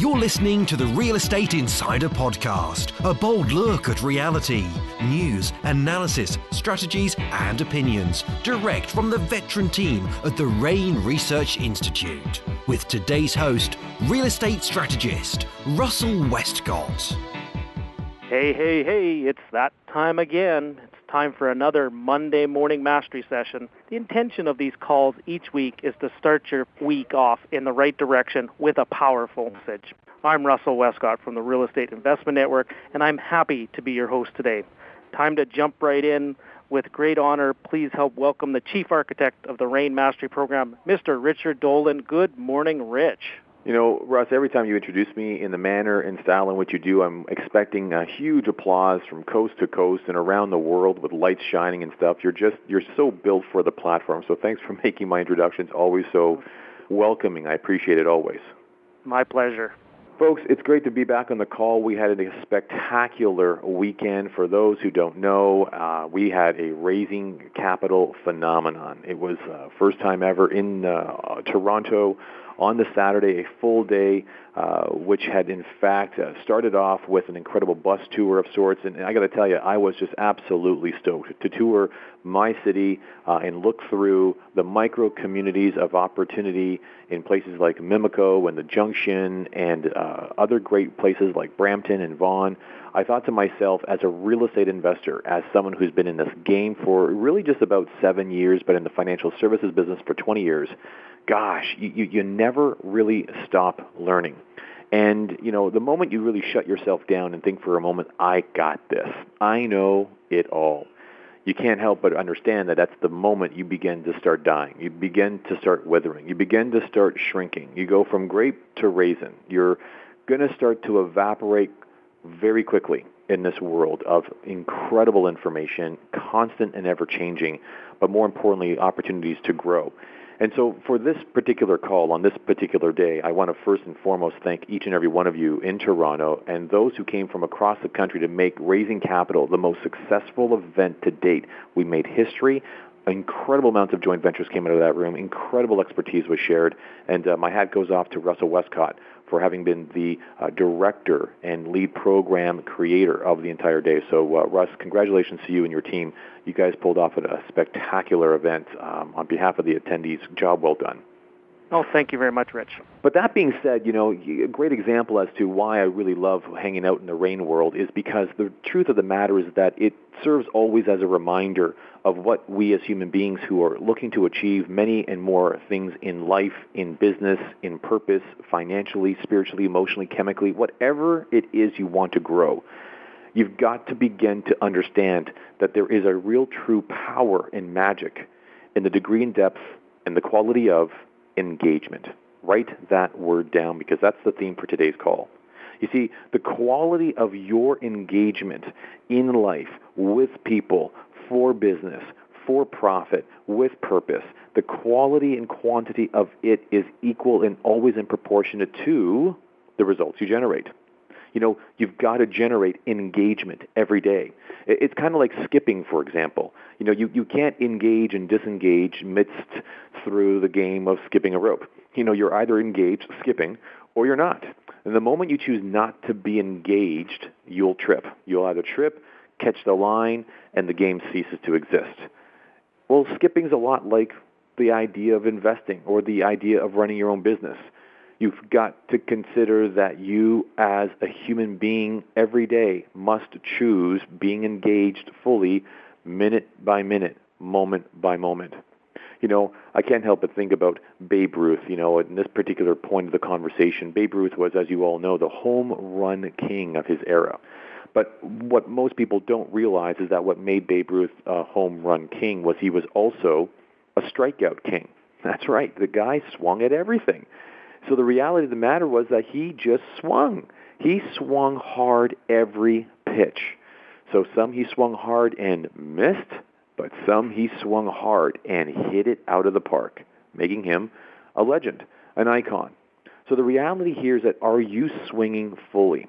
You're listening to the Real Estate Insider Podcast, a bold look at reality, news, analysis, strategies, and opinions, direct from the veteran team at the REIN Research Institute. With today's host, real estate strategist Russell Westcott. Hey, hey, hey, it's that time again. Time for another Monday morning mastery session. The intention of these calls each week is to start your week off in the right direction with a powerful message. I'm Russell Westcott from the Real Estate Investment Network, and I'm happy to be your host today. Time to jump right in. With great honor, please help welcome the Chief Architect of the REIN Mastery Program, Mr. Richard Dolan. Good morning, Rich. You know, Russ, every time you introduce me in the manner and style in which you do, I'm expecting a huge applause from coast to coast and around the world with lights shining and stuff. You're just you're so built for the platform. So thanks for making my introductions always so welcoming. I appreciate it always. My pleasure. Folks, it's great to be back on the call. We had a spectacular weekend. For those who don't know, uh, we had a raising capital phenomenon. It was uh, first time ever in uh, Toronto on the Saturday, a full day, uh, which had in fact uh, started off with an incredible bus tour of sorts. And, and I got to tell you, I was just absolutely stoked to tour my city uh, and look through the micro communities of opportunity in places like Mimico and the Junction and uh, other great places like Brampton and Vaughan. I thought to myself, as a real estate investor, as someone who's been in this game for really just about seven years, but in the financial services business for 20 years, gosh, you, you, you never really stop learning. And, you know, the moment you really shut yourself down and think for a moment, I got this. I know it all. You can't help but understand that that's the moment you begin to start dying. You begin to start withering. You begin to start shrinking. You go from grape to raisin. You're going to start to evaporate very quickly in this world of incredible information, constant and ever changing, but more importantly, opportunities to grow. And so for this particular call on this particular day, I want to first and foremost thank each and every one of you in Toronto and those who came from across the country to make Raising Capital the most successful event to date. We made history incredible amounts of joint ventures came out of that room. Incredible expertise was shared, and uh, my hat goes off to Russell Westcott for having been the uh, director and lead program creator of the entire day. So, uh, Russ, congratulations to you and your team. You guys pulled off a spectacular event um, on behalf of the attendees. Job well done. Oh, thank you very much, Rich. But that being said, you know, a great example as to why I really love hanging out in the REIN world is because the truth of the matter is that it serves always as a reminder of what we as human beings who are looking to achieve many and more things in life, in business, in purpose, financially, spiritually, emotionally, chemically, whatever it is you want to grow. You've got to begin to understand that there is a real true power and magic in the degree and depth and the quality of engagement. Write that word down because that's the theme for today's call. You see, the quality of your engagement in life with people, for business, for profit, with purpose, the quality and quantity of it is equal and always in proportionate to the results you generate. You know, you've got to generate engagement every day. It's kind of like skipping, for example. You know, you, you can't engage and disengage midst through the game of skipping a rope. You know, you're either engaged, skipping, or you're not. And the moment you choose not to be engaged, you'll trip. You'll either trip, catch the line, and the game ceases to exist. Well, skipping's a lot like the idea of investing or the idea of running your own business. You've got to consider that you, as a human being, every day must choose being engaged fully, minute by minute, moment by moment. You know, I can't help but think about Babe Ruth. You know, in this particular point of the conversation, Babe Ruth was, as you all know, the home run king of his era. But what most people don't realize is that what made Babe Ruth a home run king was he was also a strikeout king. That's right. The guy swung at everything. So the reality of the matter was that he just swung. He swung hard every pitch. So some he swung hard and missed, but some he swung hard and hit it out of the park, making him a legend, an icon. So the reality here is that are you swinging fully?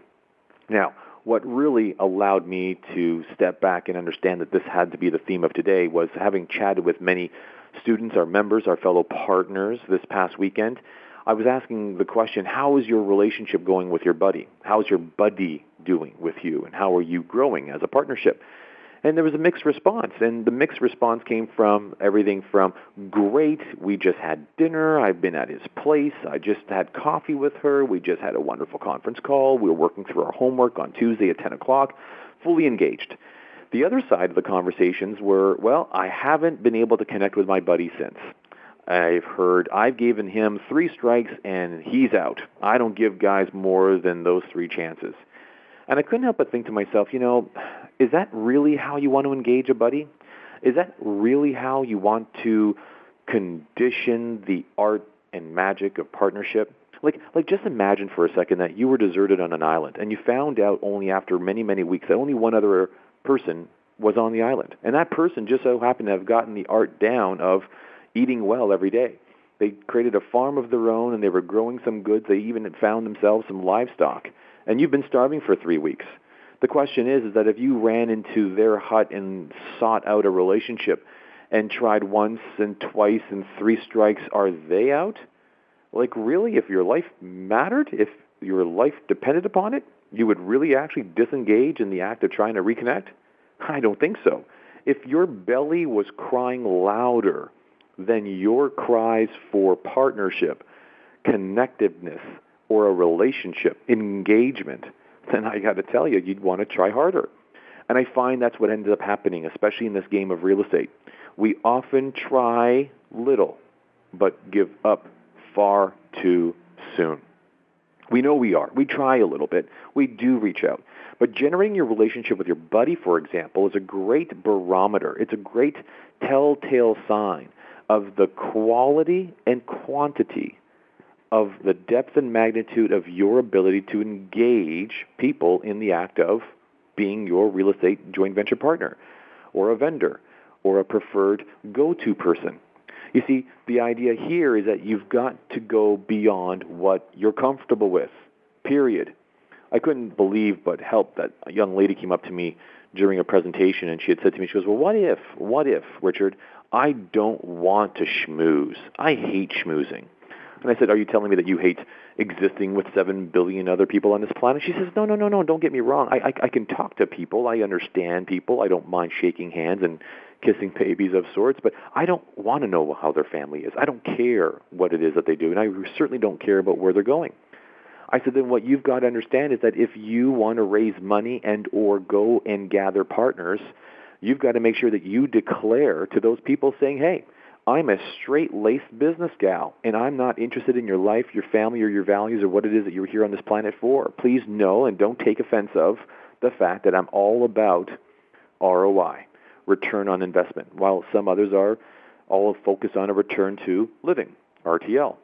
Now, what really allowed me to step back and understand that this had to be the theme of today was having chatted with many students, our members, our fellow partners this past weekend I was asking the question, how is your relationship going with your buddy? How's your buddy doing with you? And how are you growing as a partnership? And there was a mixed response. And the mixed response came from everything from great, we just had dinner, I've been at his place, I just had coffee with her, we just had a wonderful conference call, we were working through our homework on Tuesday at 10 o'clock, fully engaged. The other side of the conversations were, well, I haven't been able to connect with my buddy since. I've heard I've given him three strikes and he's out. I don't give guys more than those three chances. And I couldn't help but think to myself, you know, is that really how you want to engage a buddy? Is that really how you want to condition the art and magic of partnership? Like, like just imagine for a second that you were deserted on an island and you found out only after many, many weeks that only one other person was on the island. And that person just so happened to have gotten the art down of eating well every day. They created a farm of their own and they were growing some goods. They even found themselves some livestock. And you've been starving for three weeks. The question is, is that if you ran into their hut and sought out a relationship and tried once and twice and three strikes, are they out? Like, really, if your life mattered, if your life depended upon it, you would really actually disengage in the act of trying to reconnect? I don't think so. If your belly was crying louder than your cries for partnership, connectiveness, or a relationship, engagement, then I got to tell you, you'd want to try harder. And I find that's what ends up happening, especially in this game of real estate. We often try little, but give up far too soon. We know we are. We try a little bit. We do reach out. But generating your relationship with your buddy, for example, is a great barometer. It's a great telltale sign of the quality and quantity of the depth and magnitude of your ability to engage people in the act of being your real estate joint venture partner or a vendor or a preferred go-to person. You see, the idea here is that you've got to go beyond what you're comfortable with, period. I couldn't believe but help that a young lady came up to me during a presentation and she had said to me, she goes, well, what if, what if, Richard, I don't want to schmooze. I hate schmoozing. And I said, Are you telling me that you hate existing with 7 billion other people on this planet? She says, No, no, no, no, don't get me wrong. I, I, I can talk to people. I understand people. I don't mind shaking hands and kissing babies of sorts, but I don't want to know how their family is. I don't care what it is that they do, and I certainly don't care about where they're going. I said, then what you've got to understand is that if you want to raise money and or go and gather partners, you've got to make sure that you declare to those people saying, hey, I'm a straight-laced business gal, and I'm not interested in your life, your family, or your values, or what it is that you're here on this planet for. Please know and don't take offense of the fact that I'm all about ROI, return on investment, while some others are all focused on a return to living, RTL.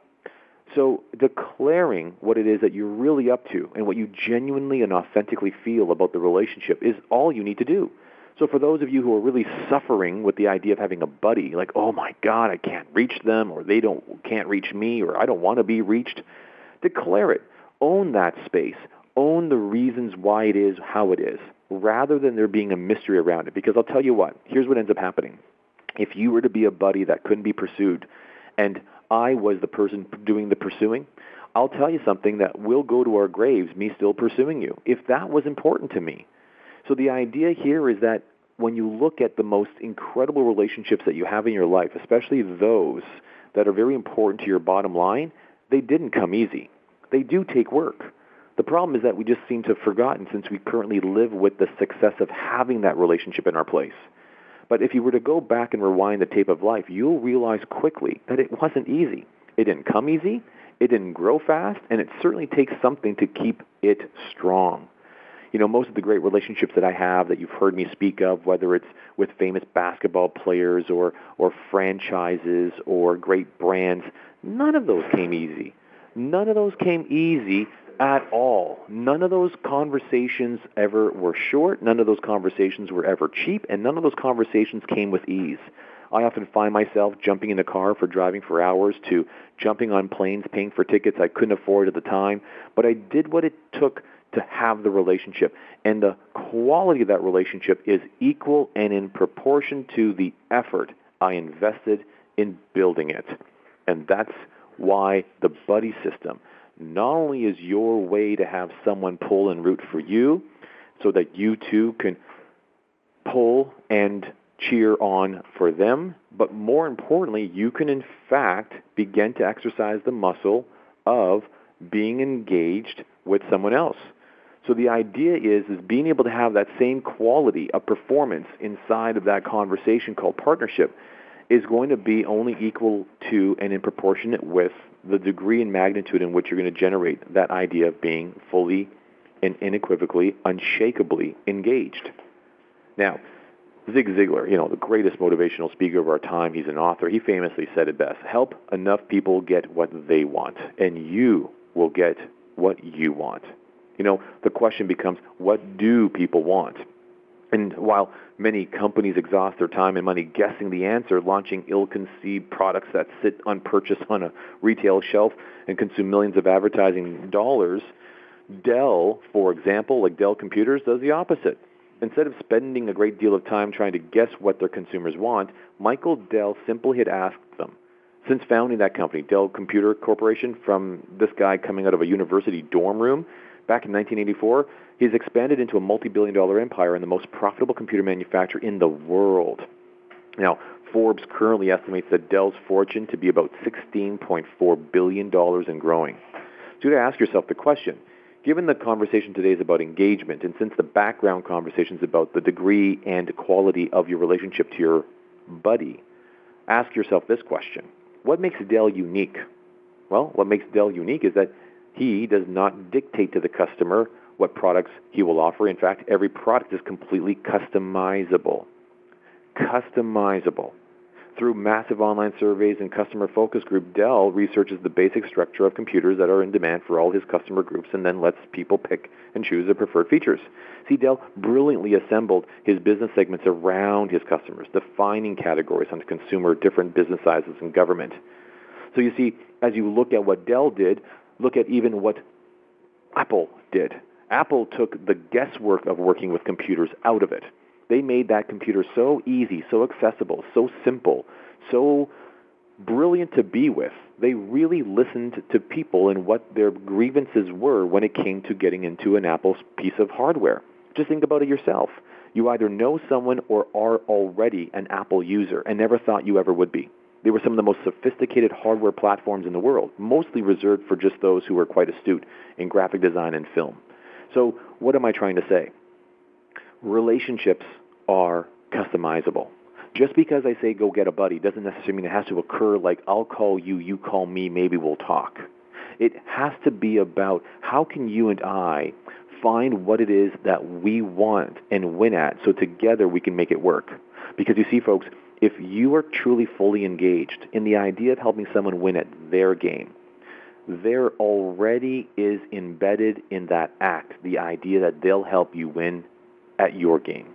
So declaring what it is that you're really up to and what you genuinely and authentically feel about the relationship is all you need to do. So for those of you who are really suffering with the idea of having a buddy, like, oh my God, I can't reach them, or they don't can't reach me, or I don't want to be reached, declare it. Own that space. Own the reasons why it is how it is, rather than there being a mystery around it. Because I'll tell you what, here's what ends up happening. If you were to be a buddy that couldn't be pursued, and I was the person doing the pursuing, I'll tell you something that will go to our graves, me still pursuing you. If that was important to me, so the idea here is that when you look at the most incredible relationships that you have in your life, especially those that are very important to your bottom line, they didn't come easy. They do take work. The problem is that we just seem to have forgotten since we currently live with the success of having that relationship in our place. But if you were to go back and rewind the tape of life, you'll realize quickly that it wasn't easy. It didn't come easy, it didn't grow fast, and it certainly takes something to keep it strong you know, most of the great relationships that I have that you've heard me speak of, whether it's with famous basketball players or, or franchises or great brands, none of those came easy. None of those came easy at all. None of those conversations ever were short. None of those conversations were ever cheap. And none of those conversations came with ease. I often find myself jumping in a car for driving for hours to jumping on planes, paying for tickets I couldn't afford at the time. But I did what it took to have the relationship. And the quality of that relationship is equal and in proportion to the effort I invested in building it. And that's why the buddy system not only is your way to have someone pull and root for you so that you too can pull and cheer on for them, but more importantly, you can in fact begin to exercise the muscle of being engaged with someone else. So the idea is is being able to have that same quality of performance inside of that conversation called partnership is going to be only equal to and in proportionate with the degree and magnitude in which you're going to generate that idea of being fully and unequivocally, unshakably engaged. Now, Zig Ziglar, you know, the greatest motivational speaker of our time, he's an author. He famously said it best help enough people get what they want, and you will get what you want. You know, the question becomes what do people want? And while many companies exhaust their time and money guessing the answer, launching ill-conceived products that sit unpurchased on a retail shelf and consume millions of advertising dollars, Dell, for example, like Dell Computers, does the opposite. Instead of spending a great deal of time trying to guess what their consumers want, Michael Dell simply had asked them. Since founding that company, Dell Computer Corporation, from this guy coming out of a university dorm room back in 1984, he's expanded into a multi-billion dollar empire and the most profitable computer manufacturer in the world. Now, Forbes currently estimates that Dell's fortune to be about $16.4 billion and growing. So you got to ask yourself the question, given the conversation today is about engagement, and since the background conversation is about the degree and quality of your relationship to your buddy, ask yourself this question. What makes Dell unique? Well, what makes Dell unique is that he does not dictate to the customer what products he will offer. In fact, every product is completely customizable. Customizable. Through massive online surveys and customer focus group, Dell researches the basic structure of computers that are in demand for all his customer groups and then lets people pick and choose their preferred features. See, Dell brilliantly assembled his business segments around his customers, defining categories on consumer, different business sizes, and government. So you see, as you look at what Dell did, look at even what Apple did. Apple took the guesswork of working with computers out of it. They made that computer so easy, so accessible, so simple, so brilliant to be with. They really listened to people and what their grievances were when it came to getting into an Apple piece of hardware. Just think about it yourself. You either know someone or are already an Apple user and never thought you ever would be. They were some of the most sophisticated hardware platforms in the world, mostly reserved for just those who were quite astute in graphic design and film. So, what am I trying to say? relationships are customizable. Just because I say go get a buddy doesn't necessarily mean it has to occur like I'll call you, you call me, maybe we'll talk. It has to be about how can you and I find what it is that we want and win at so together we can make it work. Because you see, folks, if you are truly fully engaged in the idea of helping someone win at their game, there already is embedded in that act the idea that they'll help you win at your game.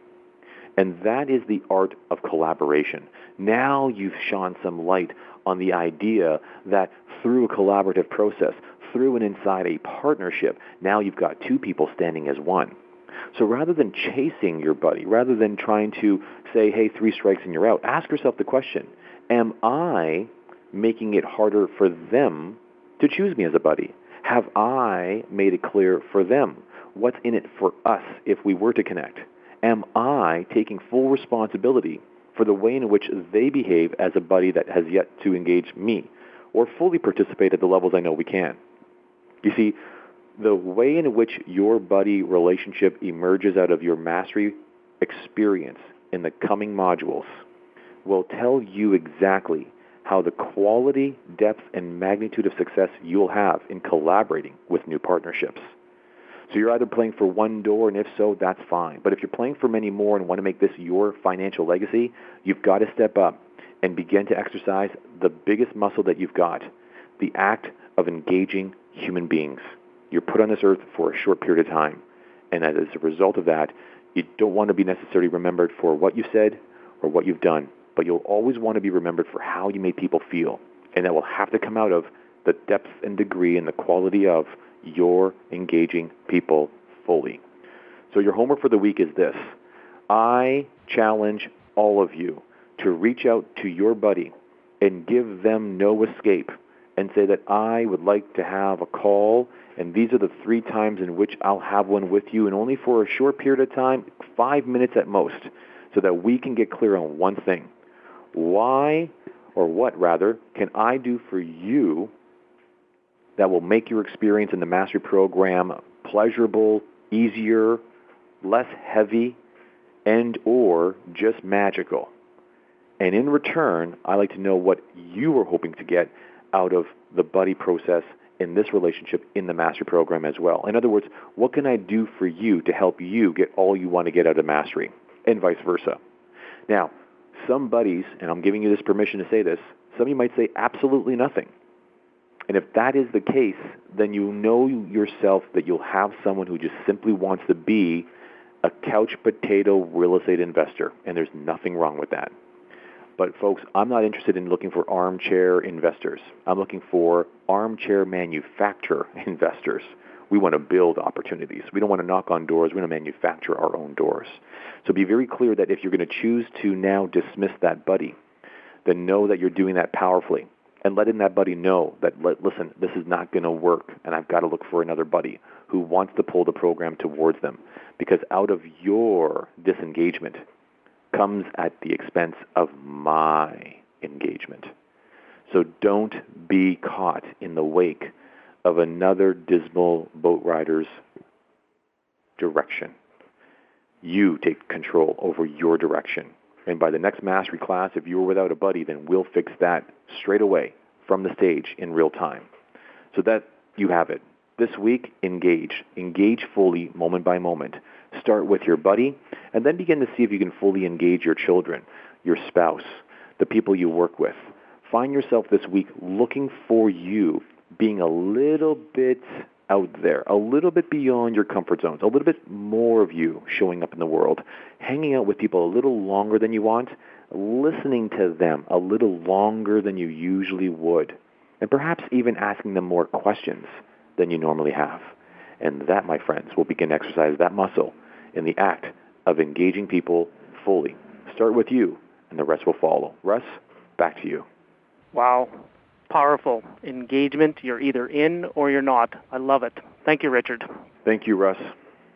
And that is the art of collaboration. Now you've shone some light on the idea that through a collaborative process, through and inside a partnership, now you've got two people standing as one. So rather than chasing your buddy, rather than trying to say, hey, three strikes and you're out, ask yourself the question, am I making it harder for them to choose me as a buddy? Have I made it clear for them what's in it for us if we were to connect? Am I taking full responsibility for the way in which they behave as a buddy that has yet to engage me or fully participate at the levels I know we can? You see, the way in which your buddy relationship emerges out of your mastery experience in the coming modules will tell you exactly how the quality, depth, and magnitude of success you'll have in collaborating with new partnerships. So you're either playing for one door, and if so, that's fine. But if you're playing for many more and want to make this your financial legacy, you've got to step up and begin to exercise the biggest muscle that you've got the act of engaging human beings. You're put on this earth for a short period of time. And as a result of that, you don't want to be necessarily remembered for what you said or what you've done, but you'll always want to be remembered for how you made people feel. And that will have to come out of the depth and degree and the quality of your engaging people fully. So your homework for the week is this. I challenge all of you to reach out to your buddy and give them no escape and say that I would like to have a call, and these are the three times in which I'll have one with you, and only for a short period of time, five minutes at most, so that we can get clear on one thing. Why, or what rather, can I do for you that will make your experience in the mastery program pleasurable, easier, less heavy, and or just magical? And in return, I like to know what you are hoping to get out of the buddy process in this relationship in the mastery program as well. In other words, what can I do for you to help you get all you want to get out of mastery, and vice versa? Now, some buddies, and I'm giving you this permission to say this, some of you might say absolutely nothing. And if that is the case, then you know yourself that you'll have someone who just simply wants to be a couch potato real estate investor, and there's nothing wrong with that. But folks, I'm not interested in looking for armchair investors. I'm looking for armchair manufacturer investors. We want to build opportunities. We don't want to knock on doors. We want to manufacture our own doors. So be very clear that if you're going to choose to now dismiss that buddy, then know that you're doing that powerfully and letting that buddy know that, listen, this is not going to work and I've got to look for another buddy who wants to pull the program towards them. Because out of your disengagement, comes at the expense of my engagement. So don't be caught in the wake of another dismal boat rider's direction. You take control over your direction. And by the next mastery class, if you're without a buddy, then we'll fix that straight away from the stage in real time. So that you have it. This week, engage. Engage fully, moment by moment. Start with your buddy, and then begin to see if you can fully engage your children, your spouse, the people you work with. Find yourself this week looking for you, being a little bit out there, a little bit beyond your comfort zones, a little bit more of you showing up in the world, hanging out with people a little longer than you want, listening to them a little longer than you usually would, and perhaps even asking them more questions than you normally have. And that, my friends, will begin to exercise that muscle in the act of engaging people fully. Start with you, and the rest will follow. Russ, back to you. Wow. Powerful engagement. You're either in or you're not. I love it. Thank you, Richard. Thank you, Russ.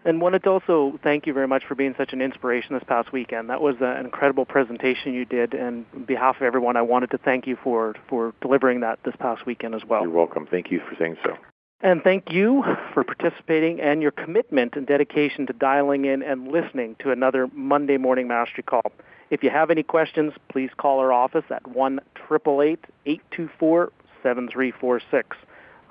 And wanted to also thank you very much for being such an inspiration this past weekend. That was an incredible presentation you did, and on behalf of everyone, I wanted to thank you for for delivering that this past weekend as well. You're welcome. Thank you for saying so. And thank you for participating and your commitment and dedication to dialing in and listening to another Monday Morning Mastery Call. If you have any questions, please call our office at 1 824 7346.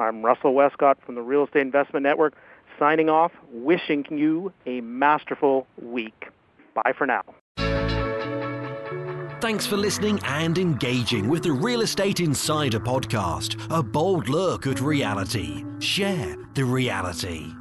I'm Russell Westcott from the Real Estate Investment Network, signing off, wishing you a masterful week. Bye for now. Thanks for listening and engaging with the Real Estate Insider podcast, a bold look at reality. Share the reality.